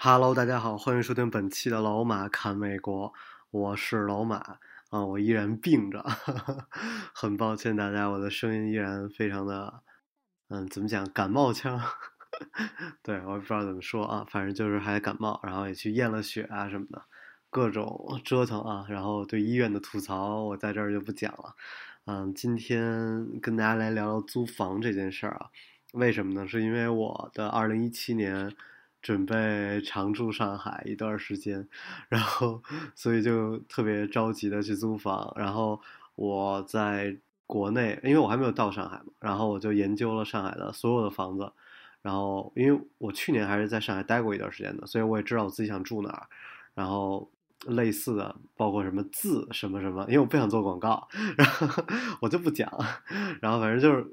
Hello，大家好，欢迎收听本期的老马看美国，我是老马啊，我依然病着，很抱歉大家，我的声音依然非常的，嗯，怎么讲，感冒腔，对我也不知道怎么说啊，反正就是还感冒，然后也去验了血啊什么的，各种折腾啊，然后对医院的吐槽我在这儿就不讲了，嗯，今天跟大家来聊聊租房这件事儿啊，为什么呢？是因为我的二零一七年。准备常驻上海一段时间，然后所以就特别着急的去租房。然后我在国内，因为我还没有到上海嘛，然后我就研究了上海的所有的房子。然后因为我去年还是在上海待过一段时间的，所以我也知道我自己想住哪儿。然后类似的，包括什么字什么什么，因为我不想做广告，然后我就不讲。然后反正就是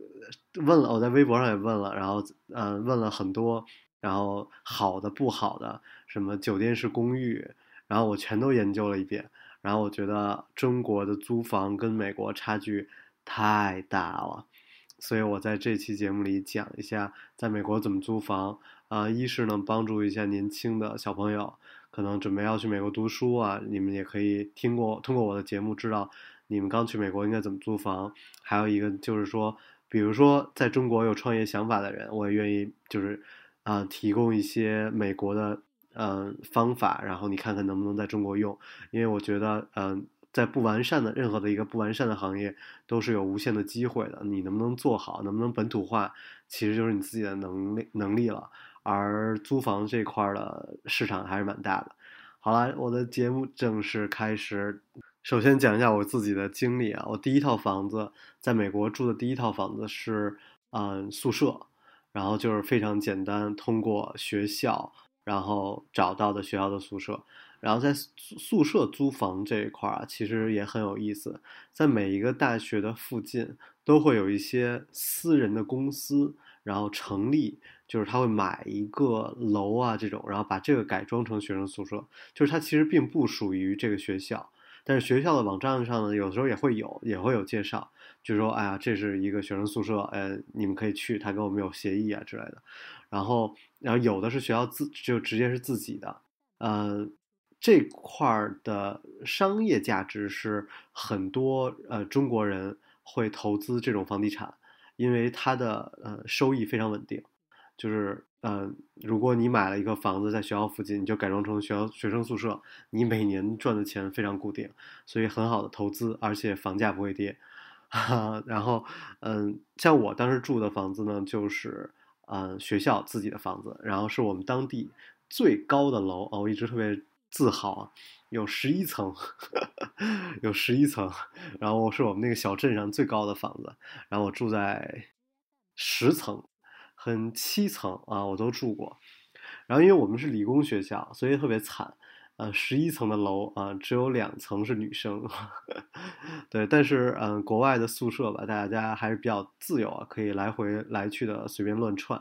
问了，我在微博上也问了，然后嗯、问了很多。然后好的不好的，什么酒店式公寓，然后我全都研究了一遍。然后我觉得中国的租房跟美国差距太大了，所以我在这期节目里讲一下在美国怎么租房啊、一是能帮助一下年轻的小朋友，可能准备要去美国读书啊，你们也可以听过通过我的节目知道你们刚去美国应该怎么租房。还有一个就是说，比如说在中国有创业想法的人，我也愿意就是。啊、提供一些美国的呃方法，然后你看看能不能在中国用，因为我觉得，嗯、在不完善的任何的一个不完善的行业，都是有无限的机会的。你能不能做好，能不能本土化，其实就是你自己的能力能力了。而租房这块的市场还是蛮大的。好了，我的节目正式开始。首先讲一下我自己的经历啊，我第一套房子在美国住的第一套房子是嗯、宿舍。然后就是非常简单，通过学校，然后找到的学校的宿舍。然后在宿舍租房这一块啊，其实也很有意思。在每一个大学的附近，都会有一些私人的公司，然后成立，就是他会买一个楼啊这种，然后把这个改装成学生宿舍。就是它其实并不属于这个学校。但是学校的网站上呢，有时候也会有，也会有介绍，就说，哎呀，这是一个学生宿舍，呃，你们可以去，他跟我们有协议啊之类的。然后，然后有的是学校自就直接是自己的，呃，这块儿的商业价值是很多呃中国人会投资这种房地产，因为它的呃收益非常稳定，就是。嗯，如果你买了一个房子在学校附近，你就改装成学校学生宿舍，你每年赚的钱非常固定，所以很好的投资，而且房价不会跌。哈然后，嗯，像我当时住的房子呢，就是嗯学校自己的房子，然后是我们当地最高的楼哦，我一直特别自豪啊，有十一层，有十一层，然后是我们那个小镇上最高的房子，然后我住在十层。很七层啊，我都住过。然后因为我们是理工学校，所以特别惨。呃，十一层的楼啊，只有两层是女生。对，但是嗯、国外的宿舍吧，大家还是比较自由啊，可以来回来去的随便乱窜。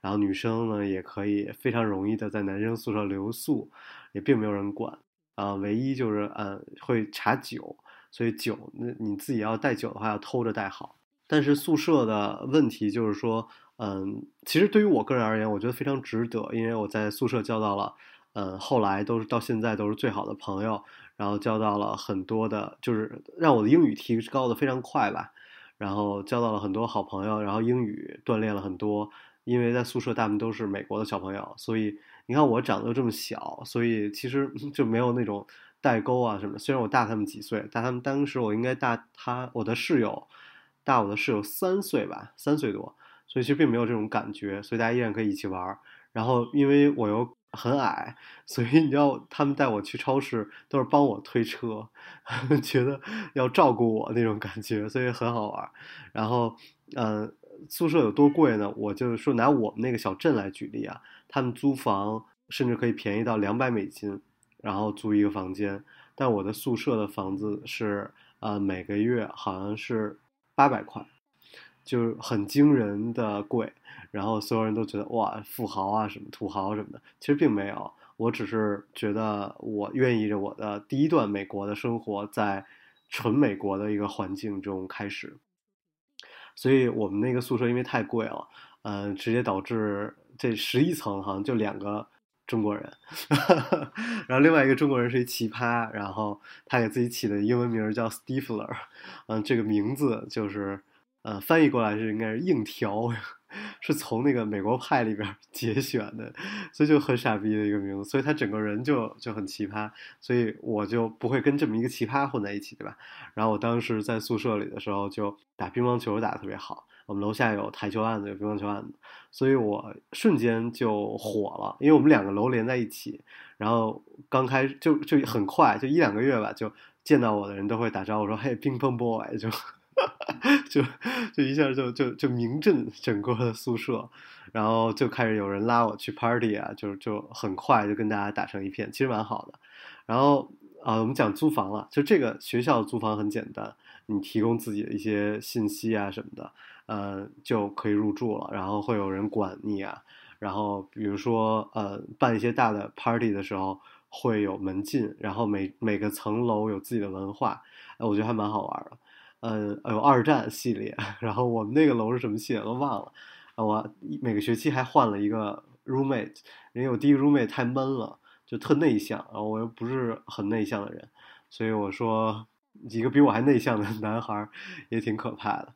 然后女生呢，也可以非常容易的在男生宿舍留宿，也并没有人管啊、唯一就是嗯、会查酒，所以酒那你自己要带酒的话，要偷着带好。但是宿舍的问题就是说。嗯，其实对于我个人而言，我觉得非常值得，因为我在宿舍交到了，嗯，后来都是到现在都是最好的朋友，然后交到了很多的，就是让我的英语提高的非常快吧，然后交到了很多好朋友，然后英语锻炼了很多，因为在宿舍大部分都是美国的小朋友，所以你看我长得又这么小，所以其实就没有那种代沟啊什么。虽然我大他们几岁，但他们当时我应该大他我的室友大我的室友三岁吧，三岁多。所以其实并没有这种感觉，所以大家依然可以一起玩。然后因为我又很矮，所以你知道他们带我去超市都是帮我推车，觉得要照顾我那种感觉，所以很好玩。然后，嗯、呃，宿舍有多贵呢？我就说拿我们那个小镇来举例啊，他们租房甚至可以便宜到两百美金，然后租一个房间。但我的宿舍的房子是呃每个月好像是八百块，就是很惊人的贵。然后所有人都觉得哇，富豪啊，什么土豪什么的，其实并没有。我只是觉得我愿意着我的第一段美国的生活在纯美国的一个环境中开始。所以我们那个宿舍因为太贵了，嗯，直接导致这十一层好像就两个中国人，然后另外一个中国人是一奇葩，然后他给自己起的英文名叫 Stifler，嗯，这个名字就是，呃，翻译过来是应该是硬条。是从那个美国派里边 节选的，所以就很傻逼的一个名字，所以他整个人就就很奇葩，所以我就不会跟这么一个奇葩混在一起，对吧？然后我当时在宿舍里的时候就打乒乓球打得特别好，我们楼下有台球案子，有乒乓球案子，所以我瞬间就火了，因为我们两个楼连在一起，然后刚开就就很快，就一两个月吧，就见到我的人都会打招呼说：“嘿，乒乓 boy。”就。就就一下就就就名震整个宿舍，然后就开始有人拉我去 party 啊，就就很快就跟大家打成一片，其实蛮好的。然后啊，我们讲租房了，就这个学校租房很简单，你提供自己的一些信息啊什么的，呃，就可以入住了。然后会有人管你啊，然后比如说呃办一些大的 party 的时候会有门禁，然后每每个层楼有自己的文化，我觉得还蛮好玩的。嗯，有二战系列，然后我们那个楼是什么系列都忘了。我每个学期还换了一个 roommate，因为我第一个 roommate 太闷了，就特内向，然后我又不是很内向的人，所以我说一个比我还内向的 男孩也挺可怕的。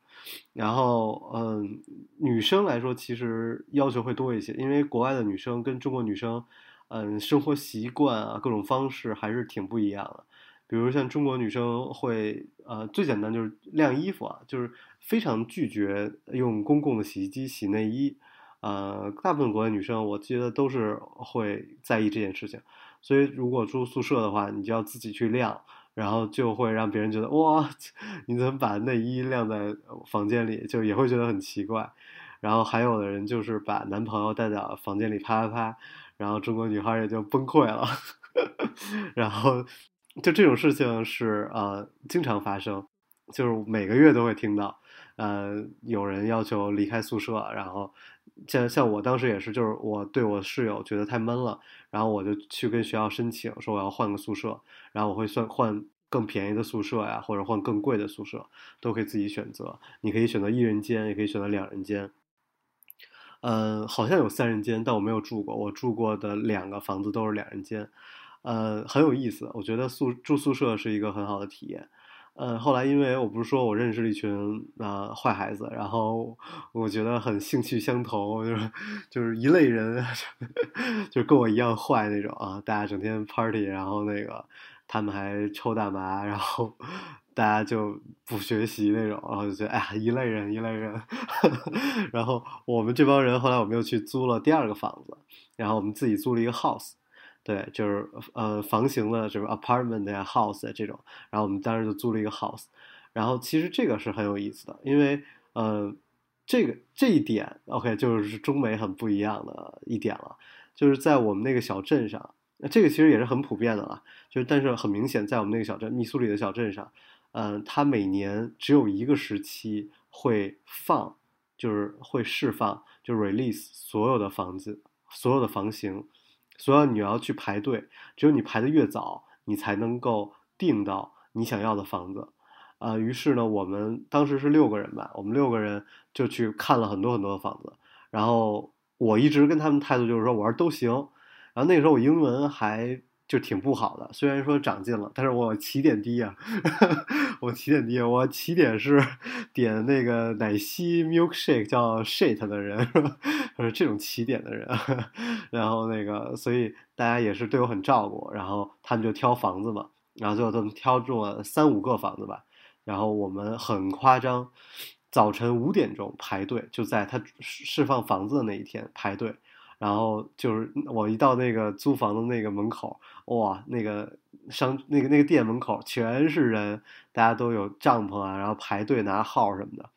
然后，嗯，女生来说其实要求会多一些，因为国外的女生跟中国女生，嗯，生活习惯啊，各种方式还是挺不一样的。比如像中国女生会，呃，最简单就是晾衣服啊，就是非常拒绝用公共的洗衣机洗内衣，呃，大部分国外女生我记得都是会在意这件事情，所以如果住宿舍的话，你就要自己去晾，然后就会让别人觉得哇，你怎么把内衣晾在房间里，就也会觉得很奇怪，然后还有的人就是把男朋友带到房间里啪啪啪，然后中国女孩也就崩溃了，然后。就这种事情是呃经常发生，就是每个月都会听到，呃有人要求离开宿舍，然后像像我当时也是，就是我对我室友觉得太闷了，然后我就去跟学校申请说我要换个宿舍，然后我会算换更便宜的宿舍呀，或者换更贵的宿舍，都可以自己选择。你可以选择一人间，也可以选择两人间。嗯，好像有三人间，但我没有住过，我住过的两个房子都是两人间。呃，很有意思，我觉得宿住宿舍是一个很好的体验。呃，后来因为我不是说我认识了一群呃坏孩子，然后我觉得很兴趣相投，就是就是一类人，就跟我一样坏那种啊，大家整天 party，然后那个他们还抽大麻，然后大家就不学习那种，然后就觉得哎呀一类人一类人。然后我们这帮人后来我们又去租了第二个房子，然后我们自己租了一个 house。对，就是呃房型的什么 apartment 呀 house 这种，然后我们当时就租了一个 house，然后其实这个是很有意思的，因为呃这个这一点 OK 就是中美很不一样的一点了，就是在我们那个小镇上，那这个其实也是很普遍的了，就是但是很明显在我们那个小镇密苏里的小镇上，嗯，它每年只有一个时期会放，就是会释放，就 release 所有的房子，所有的房型。所以你要去排队，只有你排的越早，你才能够订到你想要的房子。啊，于是呢，我们当时是六个人吧，我们六个人就去看了很多很多的房子。然后我一直跟他们态度就是说，我说都行。然后那个时候我英文还。就挺不好的，虽然说长进了，但是我起点低啊，我起点低，我起点是 点那个奶昔 milkshake 叫 shit 的人，是这种起点的人，然后那个，所以大家也是对我很照顾，然后他们就挑房子嘛，然后最后他们挑中了三五个房子吧，然后我们很夸张，早晨五点钟排队，就在他释放房子的那一天排队。然后就是我一到那个租房的那个门口，哇，那个商那个那个店门口全是人，大家都有帐篷啊，然后排队拿号什么的。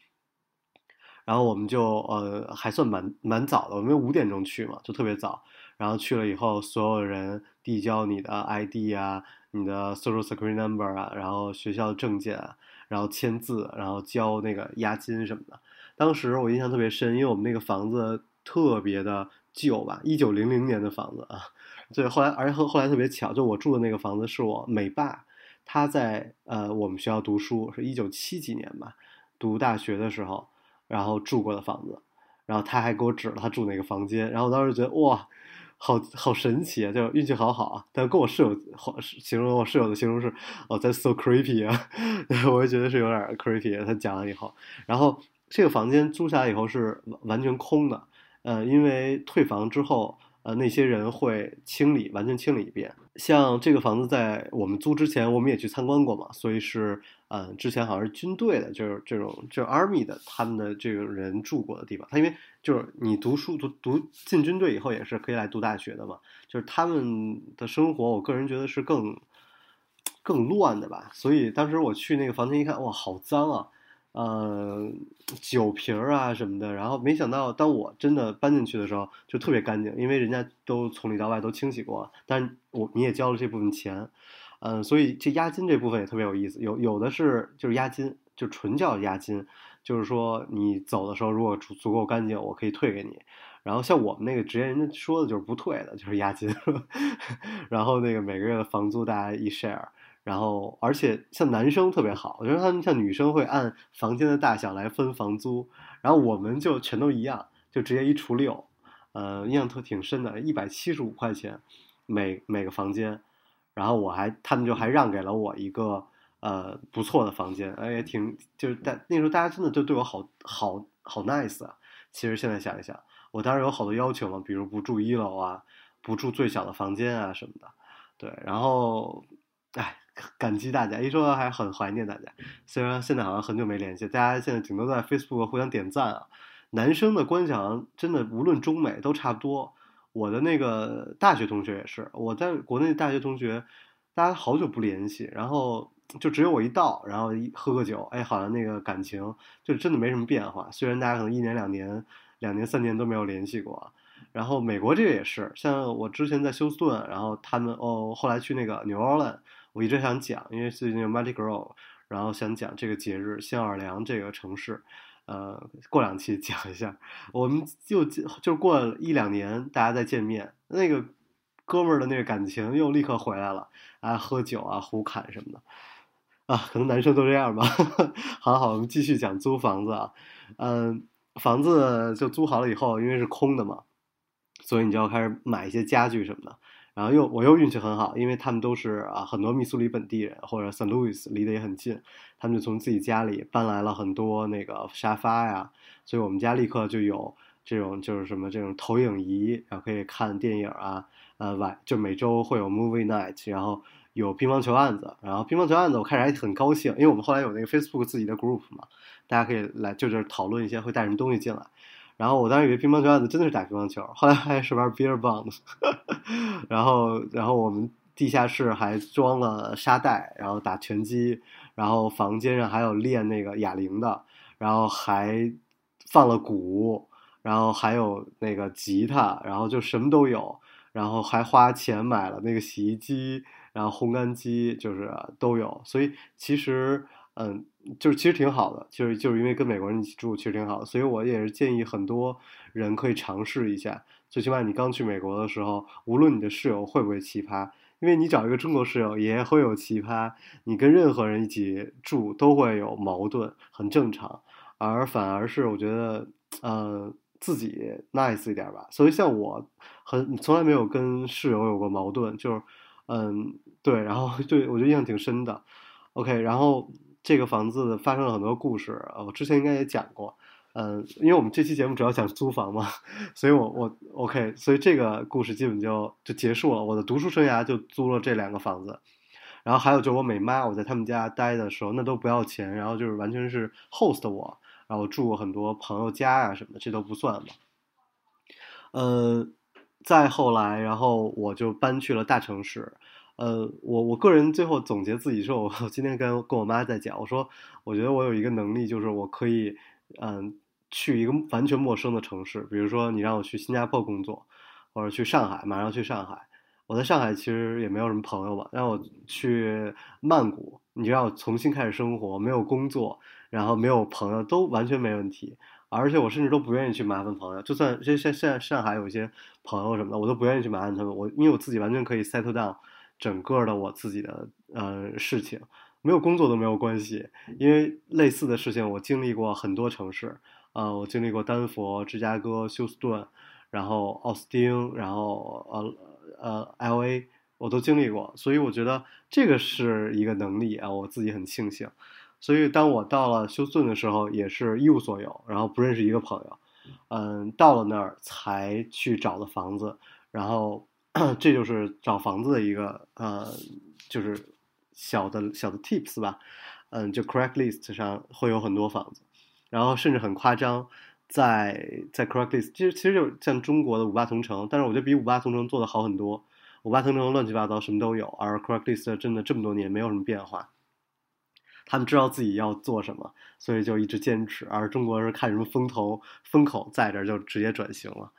然后我们就呃还算蛮蛮早的，我们五点钟去嘛，就特别早。然后去了以后，所有人递交你的 ID 啊，你的 Social Security Number 啊，然后学校证件啊，然后签字，然后交那个押金什么的。当时我印象特别深，因为我们那个房子特别的旧吧，一九零零年的房子啊。对，后来而且后后来特别巧，就我住的那个房子是我美爸他在呃我们学校读书，是一九七几年吧，读大学的时候，然后住过的房子。然后他还给我指了他住哪个房间，然后我当时觉得哇。好好神奇啊！就运气好好啊！但跟我室友形容我室友的形容是哦，that's so creepy 啊！我就觉得是有点 creepy。他讲了以后，然后这个房间租下来以后是完全空的，呃，因为退房之后。呃，那些人会清理，完全清理一遍。像这个房子，在我们租之前，我们也去参观过嘛，所以是，嗯，之前好像是军队的，就是这种，就 army 的，他们的这个人住过的地方。他因为就是你读书读读进军队以后，也是可以来读大学的嘛。就是他们的生活，我个人觉得是更更乱的吧。所以当时我去那个房间一看，哇，好脏啊！呃，酒瓶儿啊什么的，然后没想到，当我真的搬进去的时候，就特别干净，因为人家都从里到外都清洗过，但我你也交了这部分钱，嗯，所以这押金这部分也特别有意思，有有的是就是押金，就纯叫押金，就是说你走的时候如果足足够干净，我可以退给你，然后像我们那个职业，人家说的就是不退的，就是押金，然后那个每个月的房租大家一 share。然后，而且像男生特别好，我觉得他们像女生会按房间的大小来分房租，然后我们就全都一样，就直接一除六，呃，印象特挺深的，一百七十五块钱每每个房间，然后我还他们就还让给了我一个呃不错的房间，哎，也挺就是大那时候大家真的就对我好好好 nice 啊。其实现在想一想，我当时有好多要求嘛，比如不住一楼啊，不住最小的房间啊什么的，对，然后，哎。感激大家，一说还很怀念大家。虽然现在好像很久没联系，大家现在顶多在 Facebook 互相点赞啊。男生的观想真的无论中美都差不多。我的那个大学同学也是，我在国内大学同学，大家好久不联系，然后就只有我一到，然后一喝个酒，哎，好像那个感情就真的没什么变化。虽然大家可能一年两年、两年三年都没有联系过。然后美国这个也是，像我之前在休斯顿，然后他们哦，后来去那个 New Orleans。我一直想讲，因为最近有 Mardi Gras，然后想讲这个节日，新奥尔良这个城市，呃，过两期 讲一下。我们就就过一两年，大家再见面，那个哥们儿的那个感情又立刻回来了，啊，喝酒啊，胡侃什么的，啊，可能男生都这样吧。好好，我们继续讲租房子啊，嗯，房子就租好了以后，因为是空的嘛，所以你就要开始买一些家具什么的。然后又我又运气很好，因为他们都是啊很多密苏里本地人或者 s t Louis 离得也很近，他们就从自己家里搬来了很多那个沙发呀，所以我们家立刻就有这种就是什么这种投影仪，然后可以看电影啊，呃晚就每周会有 movie night，然后有乒乓球案子，然后乒乓球案子我开始还很高兴，因为我们后来有那个 Facebook 自己的 group 嘛，大家可以来就是讨论一些会带什么东西进来。然后我当时以为乒乓球案子真的是打乒乓球，后来还是玩 beer bong，然后然后我们地下室还装了沙袋，然后打拳击，然后房间上还有练那个哑铃的，然后还放了鼓，然后还有那个吉他，然后就什么都有，然后还花钱买了那个洗衣机，然后烘干机，就是都有，所以其实。嗯，就是其实挺好的，就是就是因为跟美国人一起住，其实挺好，所以我也是建议很多人可以尝试一下。最起码你刚去美国的时候，无论你的室友会不会奇葩，因为你找一个中国室友也会有奇葩，你跟任何人一起住都会有矛盾，很正常。而反而是我觉得，呃，自己 nice 一点吧。所以像我，很从来没有跟室友有过矛盾，就是，嗯，对，然后 对我觉得印象挺深的。OK，然后。这个房子发生了很多故事，我之前应该也讲过，嗯，因为我们这期节目主要讲租房嘛，所以我我 OK，所以这个故事基本就就结束了。我的读书生涯就租了这两个房子，然后还有就是我美妈，我在他们家待的时候，那都不要钱，然后就是完全是 host 我，然后住过很多朋友家呀什么的，这都不算嘛。嗯，再后来，然后我就搬去了大城市。呃，我我个人最后总结自己说，我 今天跟跟我妈在讲，我说，我觉得我有一个能力，就是我可以，嗯，去一个完全陌生的城市，比如说你让我去新加坡工作，或者去上海，马上去上海。我在上海其实也没有什么朋友嘛，让我去曼谷，你就让我重新开始生活，没有工作，然后没有朋友，都完全没问题。而且我甚至都不愿意去麻烦朋友，就算现现现在上海有一些朋友什么的，我都不愿意去麻烦他们。我因为我自己完全可以 settle down 整个的我自己的呃事情，没有工作都没有关系，因为类似的事情我经历过很多城市，呃，我经历过丹佛、芝加哥、休斯顿，然后奥斯汀，然后呃呃 L A，我都经历过，所以我觉得这个是一个能力啊，我自己很庆幸。所以，当我到了休斯顿的时候，也是一无所有，然后不认识一个朋友，嗯，到了那儿才去找的房子，然后 这就是找房子的一个呃，就是小的小的 tips 吧，嗯，就 Craigslist 上会有很多房子，然后甚至很夸张，在在 Craigslist 其实其实就像中国的五八同城，但是我觉得比五八同城做的好很多，五八同城乱七八糟什么都有，而 Craigslist 真的这么多年没有什么变化。他们知道自己要做什么，所以就一直坚持。而中国是看什么风头风口在这，就直接转型了。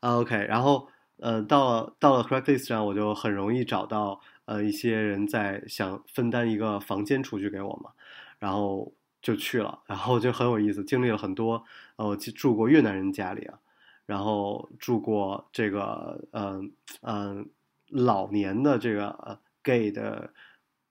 OK，然后呃，到了到了 Craigslist 上，我就很容易找到呃一些人在想分担一个房间出去给我嘛，然后就去了，然后就很有意思，经历了很多。呃，我住过越南人家里啊，然后住过这个嗯嗯老年的这个 gay 的。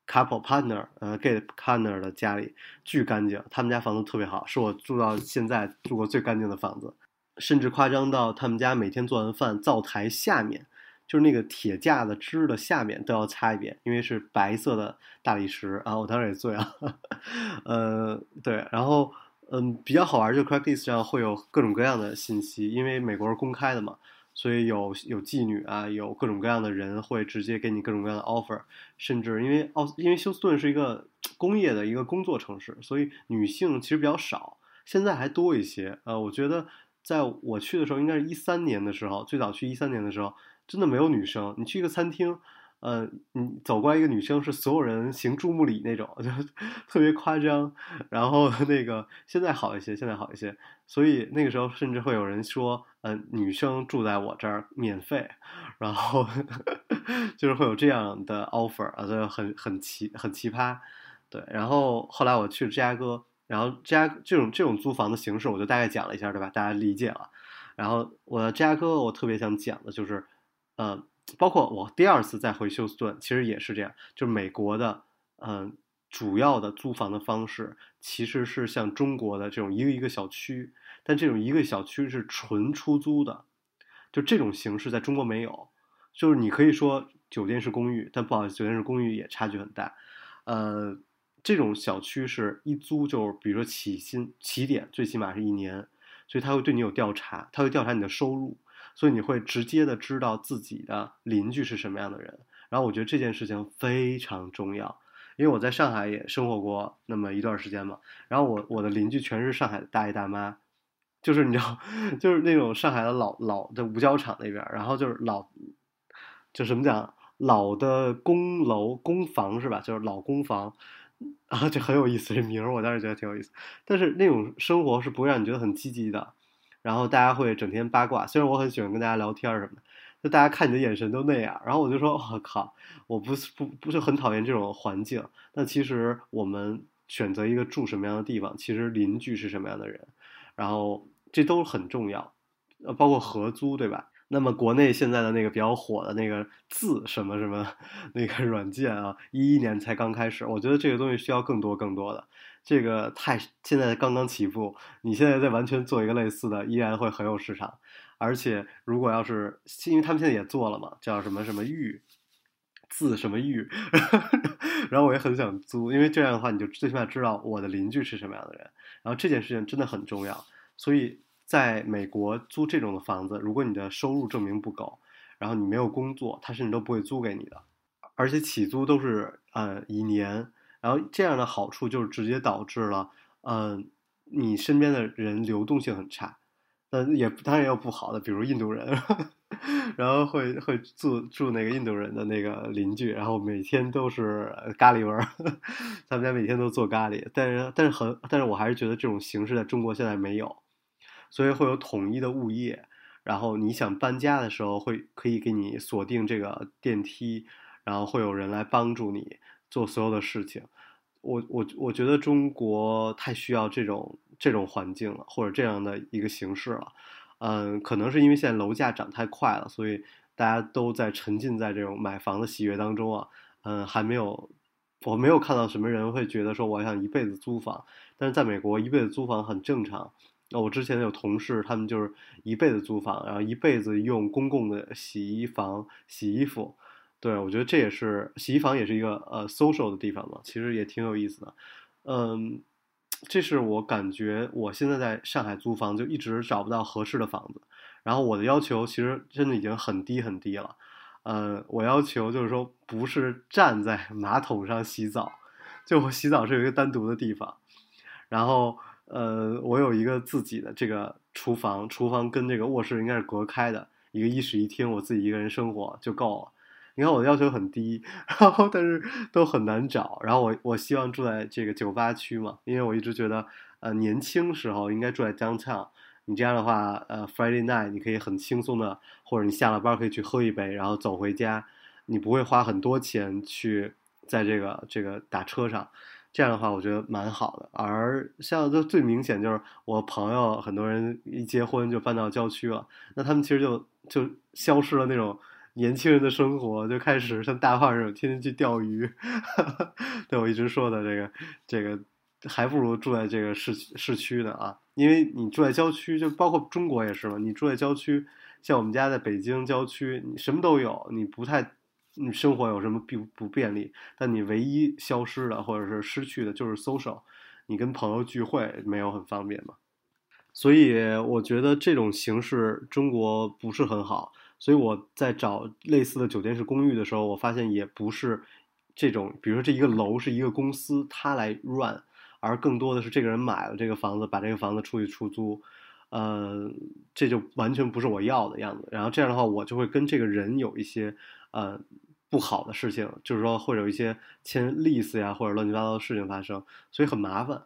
couple partner，呃，gay partner 的家里巨干净，他们家房子特别好，是我住到现在住过最干净的房子，甚至夸张到他们家每天做完饭，灶台下面就是那个铁架子支的下面都要擦一遍，因为是白色的大理石啊，我当时也醉了，呃，对，然后嗯，比较好玩，就 Craigslist 上会有各种各样的信息，因为美国是公开的嘛。所以有有妓女啊，有各种各样的人会直接给你各种各样的 offer，甚至因为奥因为休斯顿是一个工业的一个工作城市，所以女性其实比较少，现在还多一些。呃，我觉得在我去的时候，应该是一三年的时候，最早去一三年的时候，真的没有女生。你去一个餐厅。呃，你走过来一个女生，是所有人行注目礼那种，就特别夸张。然后那个现在好一些，现在好一些。所以那个时候甚至会有人说，呃，女生住在我这儿免费，然后 就是会有这样的 offer 啊，就很很奇很奇葩。对，然后后来我去芝加哥，然后芝加这种这种租房的形式，我就大概讲了一下，对吧？大家理解了。然后我芝加哥，我特别想讲的就是，呃。包括我第二次再回休斯顿，其实也是这样，就是美国的，嗯，主要的租房的方式其实是像中国的这种一个一个小区，但这种一个小区是纯出租的，就这种形式在中国没有，就是你可以说酒店式公寓，但不好意思，酒店式公寓也差距很大，呃，这种小区是一租就是比如说起薪起点最起码是一年，所以他会对你有调查，他会调查你的收入。所以你会直接的知道自己的邻居是什么样的人，然后我觉得这件事情非常重要，因为我在上海也生活过那么一段时间嘛，然后我我的邻居全是上海的大爷大妈，就是你知道，就是那种上海的老老的五角场那边，然后就是老，就什么讲老的公楼公房是吧？就是老公房，啊，这很有意思，这名儿我当时觉得挺有意思，但是那种生活是不会让你觉得很积极的。然后大家会整天八卦，虽然我很喜欢跟大家聊天什么的，就大家看你的眼神都那样。然后我就说，我靠，我不是不不是很讨厌这种环境。但其实我们选择一个住什么样的地方，其实邻居是什么样的人，然后这都很重要。呃，包括合租，对吧？那么国内现在的那个比较火的那个字什么什么那个软件啊，一一年才刚开始，我觉得这个东西需要更多更多的。这个太现在刚刚起步，你现在再完全做一个类似的，依然会很有市场。而且如果要是，因为他们现在也做了嘛，叫什么什么玉字什么玉，然后我也很想租，因为这样的话，你就最起码知道我的邻居是什么样的人。然后这件事情真的很重要，所以在美国租这种的房子，如果你的收入证明不够，然后你没有工作，他甚至都不会租给你的，而且起租都是呃一年。然后这样的好处就是直接导致了，嗯，你身边的人流动性很差，那也当然也有不好的，比如印度人，然后会会住住那个印度人的那个邻居，然后每天都是咖喱味儿，他们家每天都做咖喱，但是但是很，但是我还是觉得这种形式在中国现在没有，所以会有统一的物业。然后你想搬家的时候，会可以给你锁定这个电梯，然后会有人来帮助你做所有的事情。我我我觉得中国太需要这种这种环境了，或者这样的一个形式了。嗯，可能是因为现在楼价涨太快了，所以大家都在沉浸在这种买房的喜悦当中啊。嗯，还没有，我没有看到什么人会觉得说我想一辈子租房。但是在美国，一辈子租房很正常。那我之前有同事，他们就是一辈子租房，然后一辈子用公共的洗衣房洗衣服。对，我觉得这也是洗衣房也是一个呃 social 的地方嘛，其实也挺有意思的。嗯，这是我感觉我现在在上海租房就一直找不到合适的房子。然后我的要求其实真的已经很低很低了。呃，我要求就是说不是站在马桶上洗澡，就我洗澡是有一个单独的地方。然后呃，我有一个自己的这个厨房，厨房跟这个卧室应该是隔开的，一个一室一厅，我自己一个人生活就够了。你看我的要求很低，然后但是都很难找。然后我我希望住在这个酒吧区嘛，因为我一直觉得，呃，年轻时候应该住在 downtown。你这样的话，呃，Friday night 你可以很轻松的，或者你下了班可以去喝一杯，然后走回家，你不会花很多钱去在这个这个打车上。这样的话，我觉得蛮好的。而像就最明显就是我朋友很多人一结婚就搬到郊区了，那他们其实就就消失了那种。年轻人的生活就开始像大胖这种，天天去钓鱼。对我一直说的这个，这个还不如住在这个市市区呢啊！因为你住在郊区，就包括中国也是嘛。你住在郊区，像我们家在北京郊区，你什么都有，你不太，你生活有什么不不便利？但你唯一消失的或者是失去的就是 social，你跟朋友聚会没有很方便嘛。所以我觉得这种形式中国不是很好。所以我在找类似的酒店式公寓的时候，我发现也不是这种，比如说这一个楼是一个公司，他来 run，而更多的是这个人买了这个房子，把这个房子出去出租，呃，这就完全不是我要的样子。然后这样的话，我就会跟这个人有一些呃不好的事情，就是说会有一些签 lease 呀或者乱七八糟的事情发生，所以很麻烦。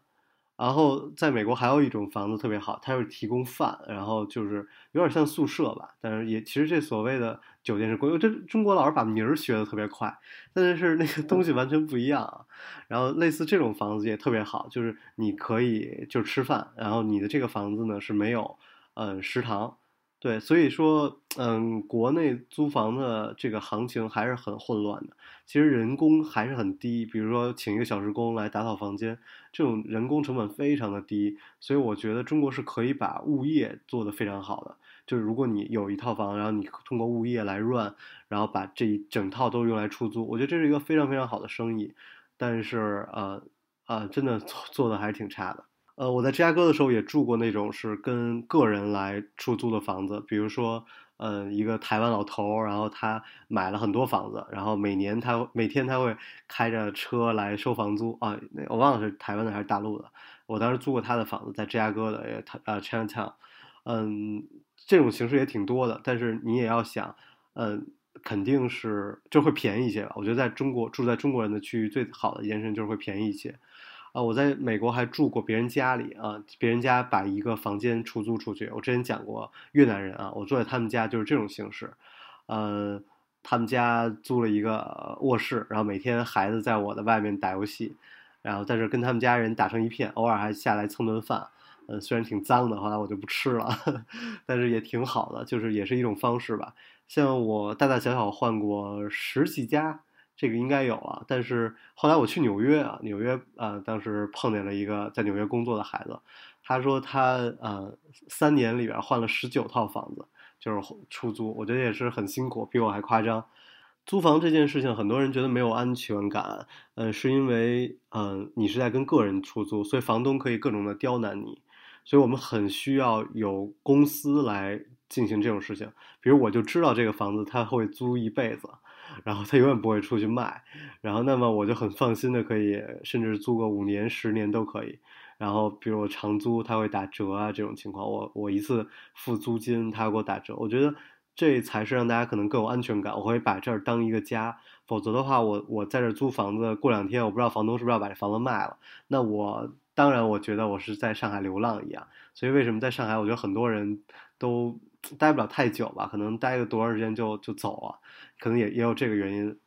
然后在美国还有一种房子特别好，它是提供饭，然后就是有点像宿舍吧，但是也其实这所谓的酒店是公寓。这中国老师把名儿学的特别快，但是那个东西完全不一样。然后类似这种房子也特别好，就是你可以就吃饭，然后你的这个房子呢是没有嗯食堂。对，所以说，嗯，国内租房的这个行情还是很混乱的。其实人工还是很低，比如说请一个小时工来打扫房间，这种人工成本非常的低。所以我觉得中国是可以把物业做得非常好的。就是如果你有一套房，然后你通过物业来 run，然后把这一整套都用来出租，我觉得这是一个非常非常好的生意。但是，呃，呃，真的做做的还是挺差的。呃，我在芝加哥的时候也住过那种是跟个人来出租的房子，比如说，呃，一个台湾老头，然后他买了很多房子，然后每年他每天他会开着车来收房租啊，我忘了是台湾的还是大陆的。我当时租过他的房子，在芝加哥的，他呃 Chinatown，嗯，这种形式也挺多的，但是你也要想，嗯，肯定是就会便宜一些吧。我觉得在中国住在中国人的区域，最好的一件事就是会便宜一些。啊，我在美国还住过别人家里啊，别人家把一个房间出租出去。我之前讲过越南人啊，我住在他们家就是这种形式，呃，他们家租了一个卧室，然后每天孩子在我的外面打游戏，然后在这跟他们家人打成一片，偶尔还下来蹭顿饭。嗯，虽然挺脏的，后来我就不吃了，但是也挺好的，就是也是一种方式吧。像我大大小小换过十几家。这个应该有了，但是后来我去纽约啊，纽约啊，当时碰见了一个在纽约工作的孩子，他说他呃三年里边换了十九套房子，就是出租，我觉得也是很辛苦，比我还夸张。租房这件事情，很多人觉得没有安全感，嗯，是因为嗯你是在跟个人出租，所以房东可以各种的刁难你，所以我们很需要有公司来进行这种事情。比如我就知道这个房子他会租一辈子。然后他永远不会出去卖，然后那么我就很放心的可以，甚至租个五年、十年都可以。然后比如我长租，他会打折啊，这种情况，我我一次付租金，他给我打折。我觉得这才是让大家可能更有安全感。我会把这儿当一个家，否则的话，我我在这租房子，过两天我不知道房东是不是要把这房子卖了，那我当然，我觉得我是在上海流浪一样。所以为什么在上海，我觉得很多人都待不了太久吧？可能待个多长时间就就走了，可能也也有这个原因。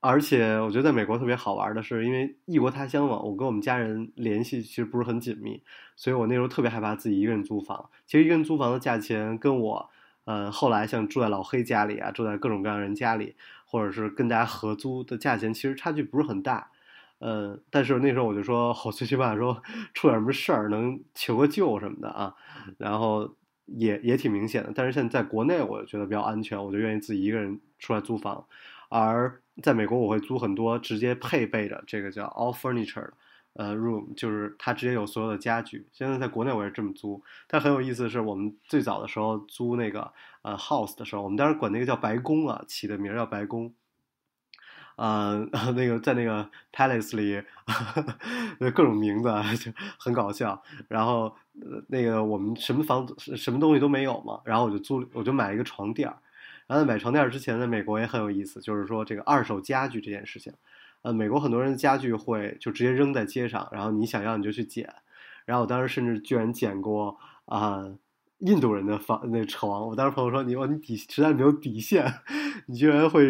而且我觉得在美国特别好玩的是，因为异国他乡嘛，我跟我们家人联系其实不是很紧密，所以我那时候特别害怕自己一个人租房。其实一个人租房的价钱跟我，呃，后来像住在老黑家里啊，住在各种各样人家里，或者是跟大家合租的价钱，其实差距不是很大。嗯，但是那时候我就说，我最起码说出点什么事儿能求个救什么的啊，然后也也挺明显的。但是现在在国内，我觉得比较安全，我就愿意自己一个人出来租房。而在美国，我会租很多直接配备的这个叫 all furniture，呃，room，就是它直接有所有的家具。现在在国内我也这么租，但很有意思的是，我们最早的时候租那个呃 house 的时候，我们当时管那个叫白宫啊，起的名叫白宫。呃，那个在那个 palace 里，各种名字 就很搞笑。然后那个我们什么房子、什么东西都没有嘛，然后我就租，我就买了一个床垫儿。然后买床垫儿之前，在美国也很有意思，就是说这个二手家具这件事情。呃，美国很多人的家具会就直接扔在街上，然后你想要你就去捡。然后我当时甚至居然捡过啊。印度人的房那床，我当时朋友说你哇你底实在没有底线，你居然会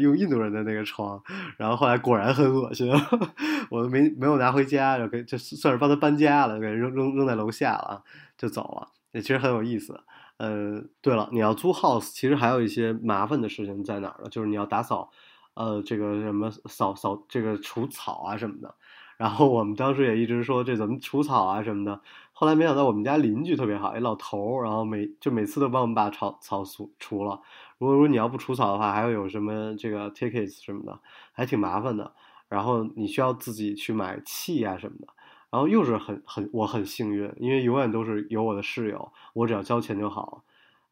用印度人的那个床，然后后来果然很恶心，我没没有拿回家，就给就算是帮他搬家了，给扔扔扔在楼下了，就走了，也其实很有意思。呃，对了，你要租 house，其实还有一些麻烦的事情在哪儿呢？就是你要打扫，呃，这个什么扫扫这个除草啊什么的。然后我们当时也一直说这怎么除草啊什么的，后来没想到我们家邻居特别好，一老头儿，然后每就每次都帮我们把草草除除了。如果说你要不除草的话，还要有什么这个 tickets 什么的，还挺麻烦的。然后你需要自己去买气啊什么的。然后又是很很我很幸运，因为永远都是有我的室友，我只要交钱就好。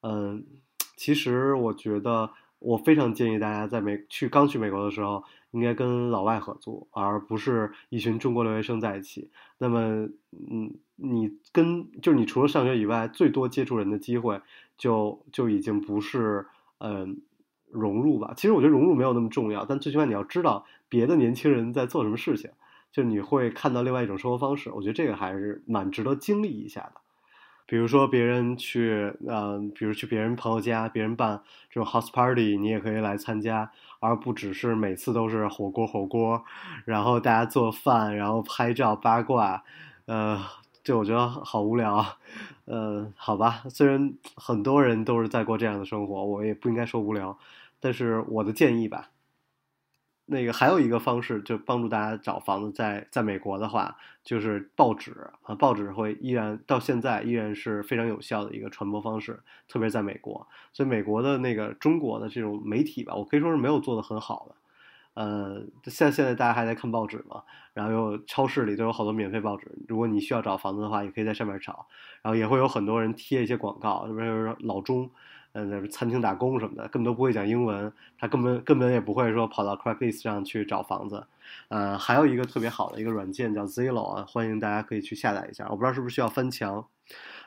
嗯，其实我觉得我非常建议大家在美去刚去美国的时候。应该跟老外合作，而不是一群中国留学生在一起。那么，嗯，你跟就是你除了上学以外，最多接触人的机会，就就已经不是嗯融入吧。其实我觉得融入没有那么重要，但最起码你要知道别的年轻人在做什么事情，就你会看到另外一种生活方式。我觉得这个还是蛮值得经历一下的。比如说别人去，嗯，比如去别人朋友家，别人办这种 house party，你也可以来参加，而不只是每次都是火锅火锅，然后大家做饭，然后拍照八卦，呃，就我觉得好无聊，呃，好吧，虽然很多人都是在过这样的生活，我也不应该说无聊，但是我的建议吧。那个还有一个方式，就帮助大家找房子，在在美国的话，就是报纸啊，报纸会依然到现在依然是非常有效的一个传播方式，特别在美国。所以美国的那个中国的这种媒体吧，我可以说是没有做的很好的。呃，像现在大家还在看报纸嘛，然后又超市里都有好多免费报纸，如果你需要找房子的话，也可以在上面找，然后也会有很多人贴一些广告，这边老中。嗯，在餐厅打工什么的，根本都不会讲英文，他根本根本也不会说跑到 Craigslist 上去找房子。呃，还有一个特别好的一个软件叫 Zillow 啊，欢迎大家可以去下载一下。我不知道是不是需要翻墙，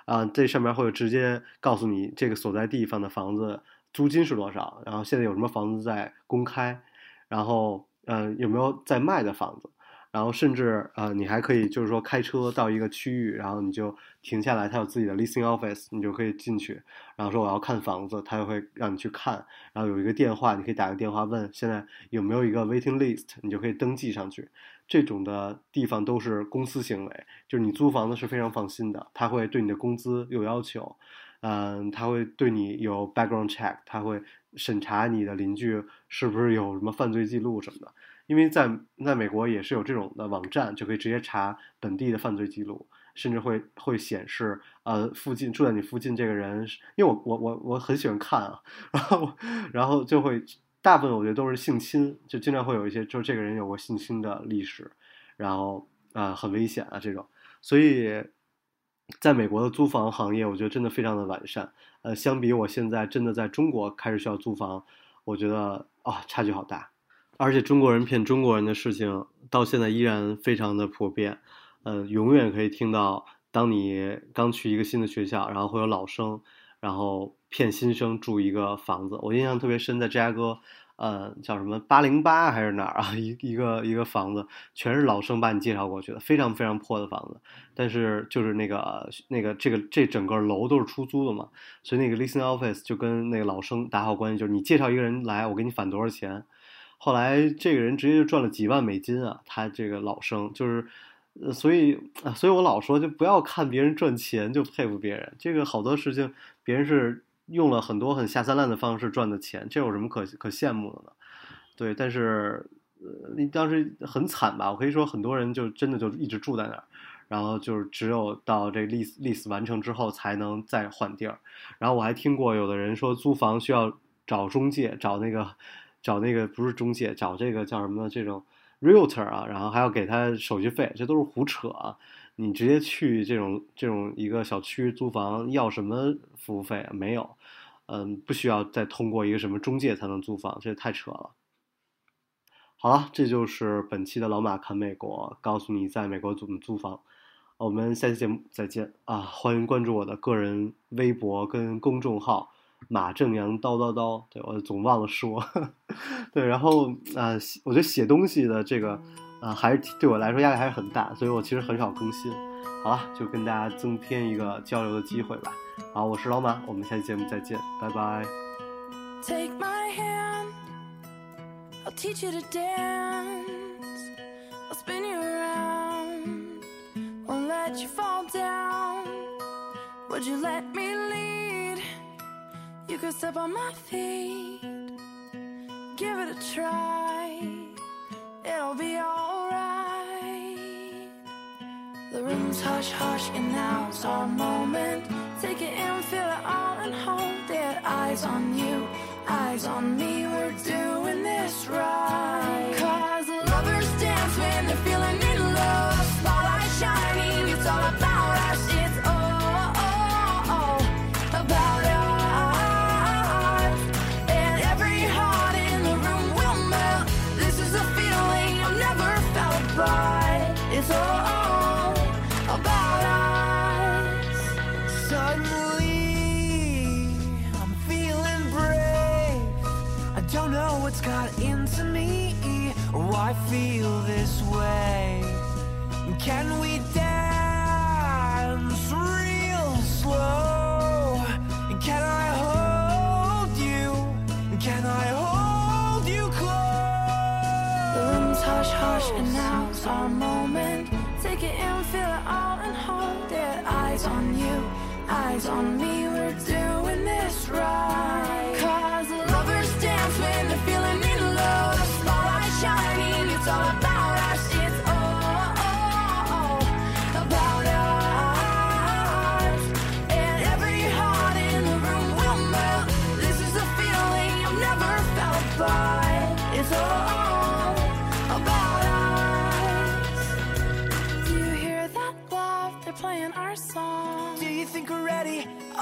啊，这上面会直接告诉你这个所在地方的房子租金是多少，然后现在有什么房子在公开，然后嗯有没有在卖的房子。然后甚至呃，你还可以就是说开车到一个区域，然后你就停下来，他有自己的 leasing office，你就可以进去，然后说我要看房子，他就会让你去看，然后有一个电话，你可以打个电话问现在有没有一个 waiting list，你就可以登记上去。这种的地方都是公司行为，就是你租房子是非常放心的，他会对你的工资有要求，嗯，他会对你有 background check，他会审查你的邻居是不是有什么犯罪记录什么的。因为在在美国也是有这种的网站，就可以直接查本地的犯罪记录，甚至会会显示呃附近住在你附近这个人，因为我我我我很喜欢看啊，然后然后就会大部分我觉得都是性侵，就经常会有一些就是这个人有过性侵的历史，然后啊很危险啊这种，所以在美国的租房行业，我觉得真的非常的完善，呃，相比我现在真的在中国开始需要租房，我觉得啊差距好大。而且中国人骗中国人的事情到现在依然非常的普遍，呃，永远可以听到，当你刚去一个新的学校，然后会有老生，然后骗新生住一个房子。我印象特别深，在芝加哥，呃，叫什么八零八还是哪儿啊？一一个一个房子，全是老生把你介绍过去的，非常非常破的房子。但是就是那个那个这个这整个楼都是出租的嘛，所以那个 leasing office 就跟那个老生打好关系，就是你介绍一个人来，我给你返多少钱。后来这个人直接就赚了几万美金啊！他这个老生就是，呃，所以，所以我老说就不要看别人赚钱就佩服别人，这个好多事情别人是。用了很多很下三滥的方式赚的钱，这有什么可可羡慕的呢？对，但是呃，你当时很惨吧？我可以说很多人就真的就一直住在那儿，然后就是只有到这 lease lease 完成之后才能再换地儿。然后我还听过有的人说租房需要找中介，找那个找那个不是中介，找这个叫什么这种 realtor 啊，然后还要给他手续费，这都是胡扯啊！你直接去这种这种一个小区租房要什么服务费？没有，嗯，不需要再通过一个什么中介才能租房，这也太扯了。好了，这就是本期的老马看美国，告诉你在美国怎么租房。我们下期节目再见啊！欢迎关注我的个人微博跟公众号马正阳叨叨叨，对我总忘了说。对，然后啊，我觉得写东西的这个。啊，还是对我来说压力还是很大，所以我其实很少更新。好了，就跟大家增添一个交流的机会吧。好，我是老马，我们下期节目再见，拜拜。Take my hand, I'll teach you to dance. I'll spin you around, won't let you fall down. Would you let me leave? You could step on my feet, give it a try. It'll be alright. The room's hush hush and now's our moment. Take it in, feel it all and hold it. Eyes on you, eyes on me, we're doing this right got into me Why I feel this way Can we dance real slow? Can I hold you? Can I hold you close? The room's hush hush and now's our moment Take it in, feel it all and hold it Eyes on you, eyes on me, we're doing this right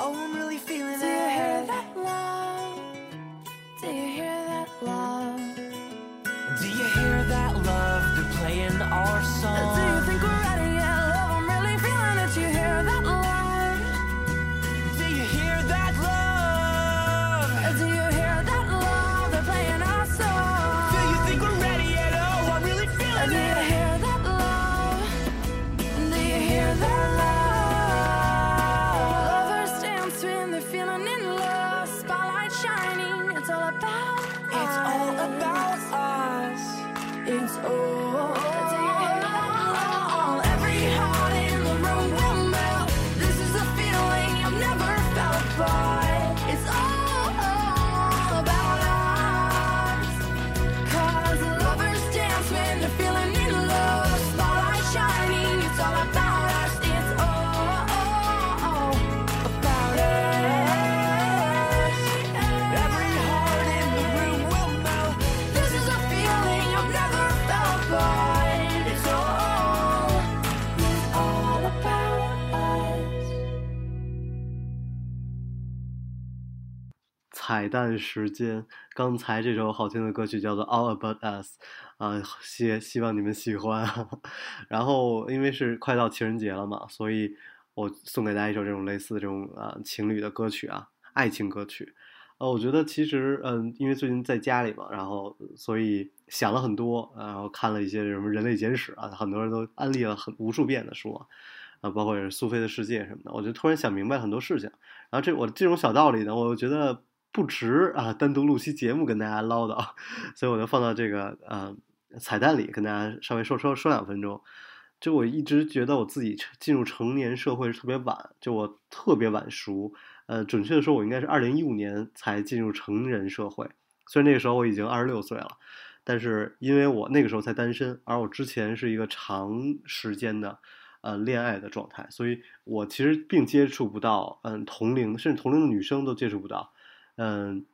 Oh, I'm really feeling Do it. Do you hear that love? Do you hear that love? Do you hear that love? They're playing our song. 彩蛋时间，刚才这首好听的歌曲叫做《All About Us》，啊，希希望你们喜欢。然后因为是快到情人节了嘛，所以我送给大家一首这种类似这种啊情侣的歌曲啊，爱情歌曲。呃，我觉得其实，嗯，因为最近在家里嘛，然后所以想了很多，然后看了一些什么《人类简史》啊，很多人都安利了很无数遍的书，啊，包括也是苏菲的世界什么的，我就突然想明白很多事情。然后这我这种小道理呢，我觉得不值啊，单独录期节目跟大家唠叨，所以我就放到这个呃彩蛋里跟大家稍微说说说两分钟。就我一直觉得我自己进入成年社会是特别晚，就我特别晚熟。呃，准确的说，我应该是二零一五年才进入成人社会。虽然那个时候我已经二十六岁了，但是因为我那个时候才单身，而我之前是一个长时间的呃恋爱的状态，所以我其实并接触不到嗯同龄甚至同龄的女生都接触不到，嗯，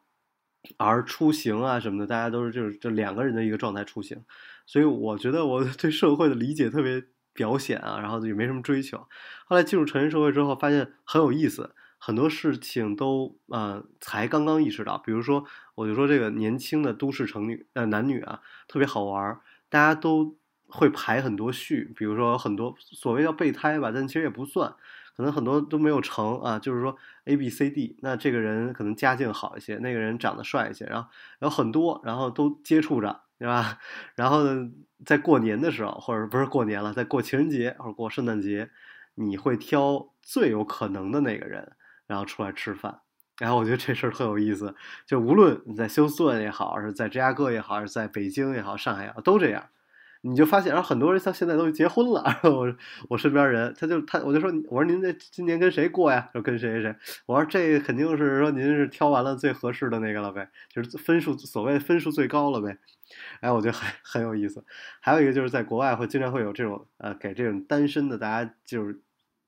而出行啊什么的，大家都是就是这两个人的一个状态出行，所以我觉得我 对社会的理解特别表显啊，然后也没什么追求。后来进入成人社会之后，发现很有意思。很多事情都呃才刚刚意识到，比如说，我就说这个年轻的都市成女呃男女啊特别好玩，大家都会排很多序，比如说很多所谓叫备胎吧，但其实也不算，可能很多都没有成啊，就是说 A B C D，那这个人可能家境好一些，那个人长得帅一些，然后有很多，然后都接触着，对吧？然后呢，在过年的时候，或者不是过年了，在过情人节或者过圣诞节，你会挑最有可能的那个人。然后出来吃饭，然后我觉得这事儿特有意思。就无论你在休斯顿也好，是在芝加哥也好，是在北京也好，上海也好，都这样。你就发现，然后很多人像现在都结婚了。我我身边人，他就他我就说，我说您这今年跟谁过呀？说跟谁谁谁。我说这肯定是说您是挑完了最合适的那个了呗，就是分数所谓分数最高了呗。哎，我觉得很很有意思。还有一个就是在国外会经常会有这种呃给这种单身的大家就是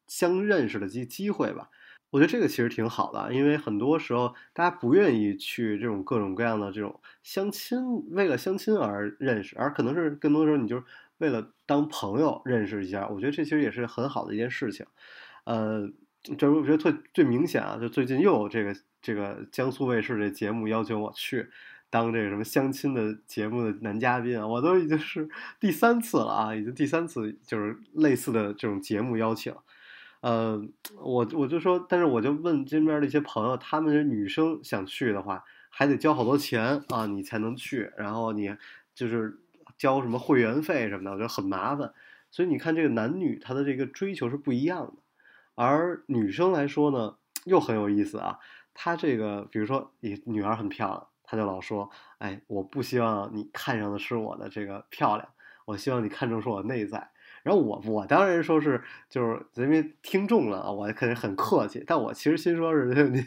相认识的机机会吧。我觉得这个其实挺好的，因为很多时候大家不愿意去这种各种各样的这种相亲，为了相亲而认识，而可能是更多时候你就是为了当朋友认识一下。我觉得这其实也是很好的一件事情。呃，就是我觉得最最明显啊，就最近又有这个这个江苏卫视这节目要求我去当这个什么相亲的节目的男嘉宾，我都已经是第三次了啊，已经第三次就是类似的这种节目邀请。呃，我我就说，但是我就问身边的一些朋友，他们是女生想去的话，还得交好多钱啊，你才能去，然后你就是交什么会员费什么的，我觉得很麻烦。所以你看，这个男女他的这个追求是不一样的，而女生来说呢，又很有意思啊。她这个，比如说，你女孩很漂亮，她就老说，哎，我不希望你看上的是我的这个漂亮，我希望你看中是我内在。然后我我当然说是就是因为听众了啊，我肯定很客气，但我其实心说是 您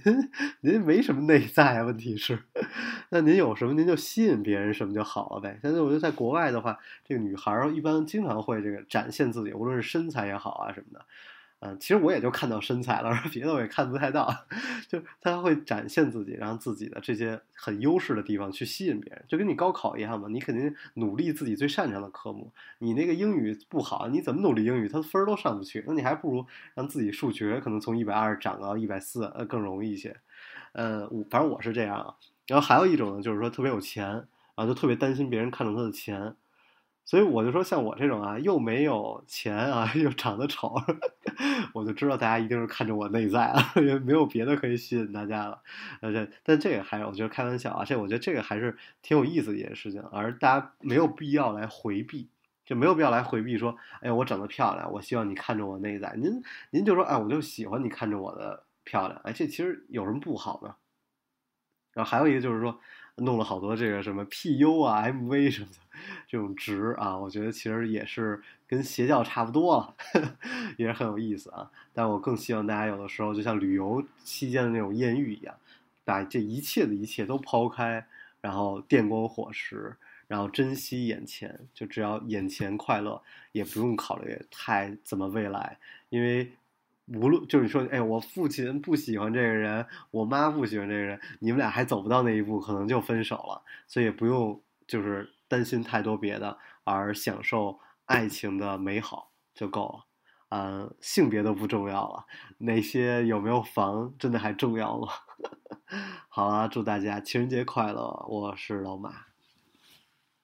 您没什么内在，问题是，那您有什么您就吸引别人什么就好了呗。但是我觉得在国外的话，这个女孩儿一般经常会这个展现自己，无论是身材也好啊什么的。嗯，其实我也就看到身材了，别的我也看不太到。就他会展现自己，然后自己的这些很优势的地方去吸引别人，就跟你高考一样嘛。你肯定努力自己最擅长的科目。你那个英语不好，你怎么努力英语，他分儿都上不去。那你还不如让自己数学可能从一百二涨到一百四，呃，更容易一些。呃，反正我是这样。然后还有一种呢，就是说特别有钱，然后就特别担心别人看中他的钱。所以我就说，像我这种啊，又没有钱啊，又长得丑，我就知道大家一定是看着我内在啊，因为没有别的可以吸引大家了。而且，但这个还是我觉得开玩笑啊，这我觉得这个还是挺有意思的一件事情，而大家没有必要来回避，就没有必要来回避说，哎呀，我长得漂亮，我希望你看着我内在。您您就说，哎，我就喜欢你看着我的漂亮，哎，这其实有什么不好呢？然后还有一个就是说。弄了好多这个什么 PU 啊、MV 什么的这种值啊，我觉得其实也是跟邪教差不多了，也是很有意思啊。但我更希望大家有的时候就像旅游期间的那种艳遇一样，把这一切的一切都抛开，然后电光火石，然后珍惜眼前，就只要眼前快乐，也不用考虑太怎么未来，因为。无论就是说，哎，我父亲不喜欢这个人，我妈不喜欢这个人，你们俩还走不到那一步，可能就分手了。所以不用就是担心太多别的，而享受爱情的美好就够了。嗯，性别都不重要了，那些有没有房真的还重要吗？好啊，祝大家情人节快乐！我是老马。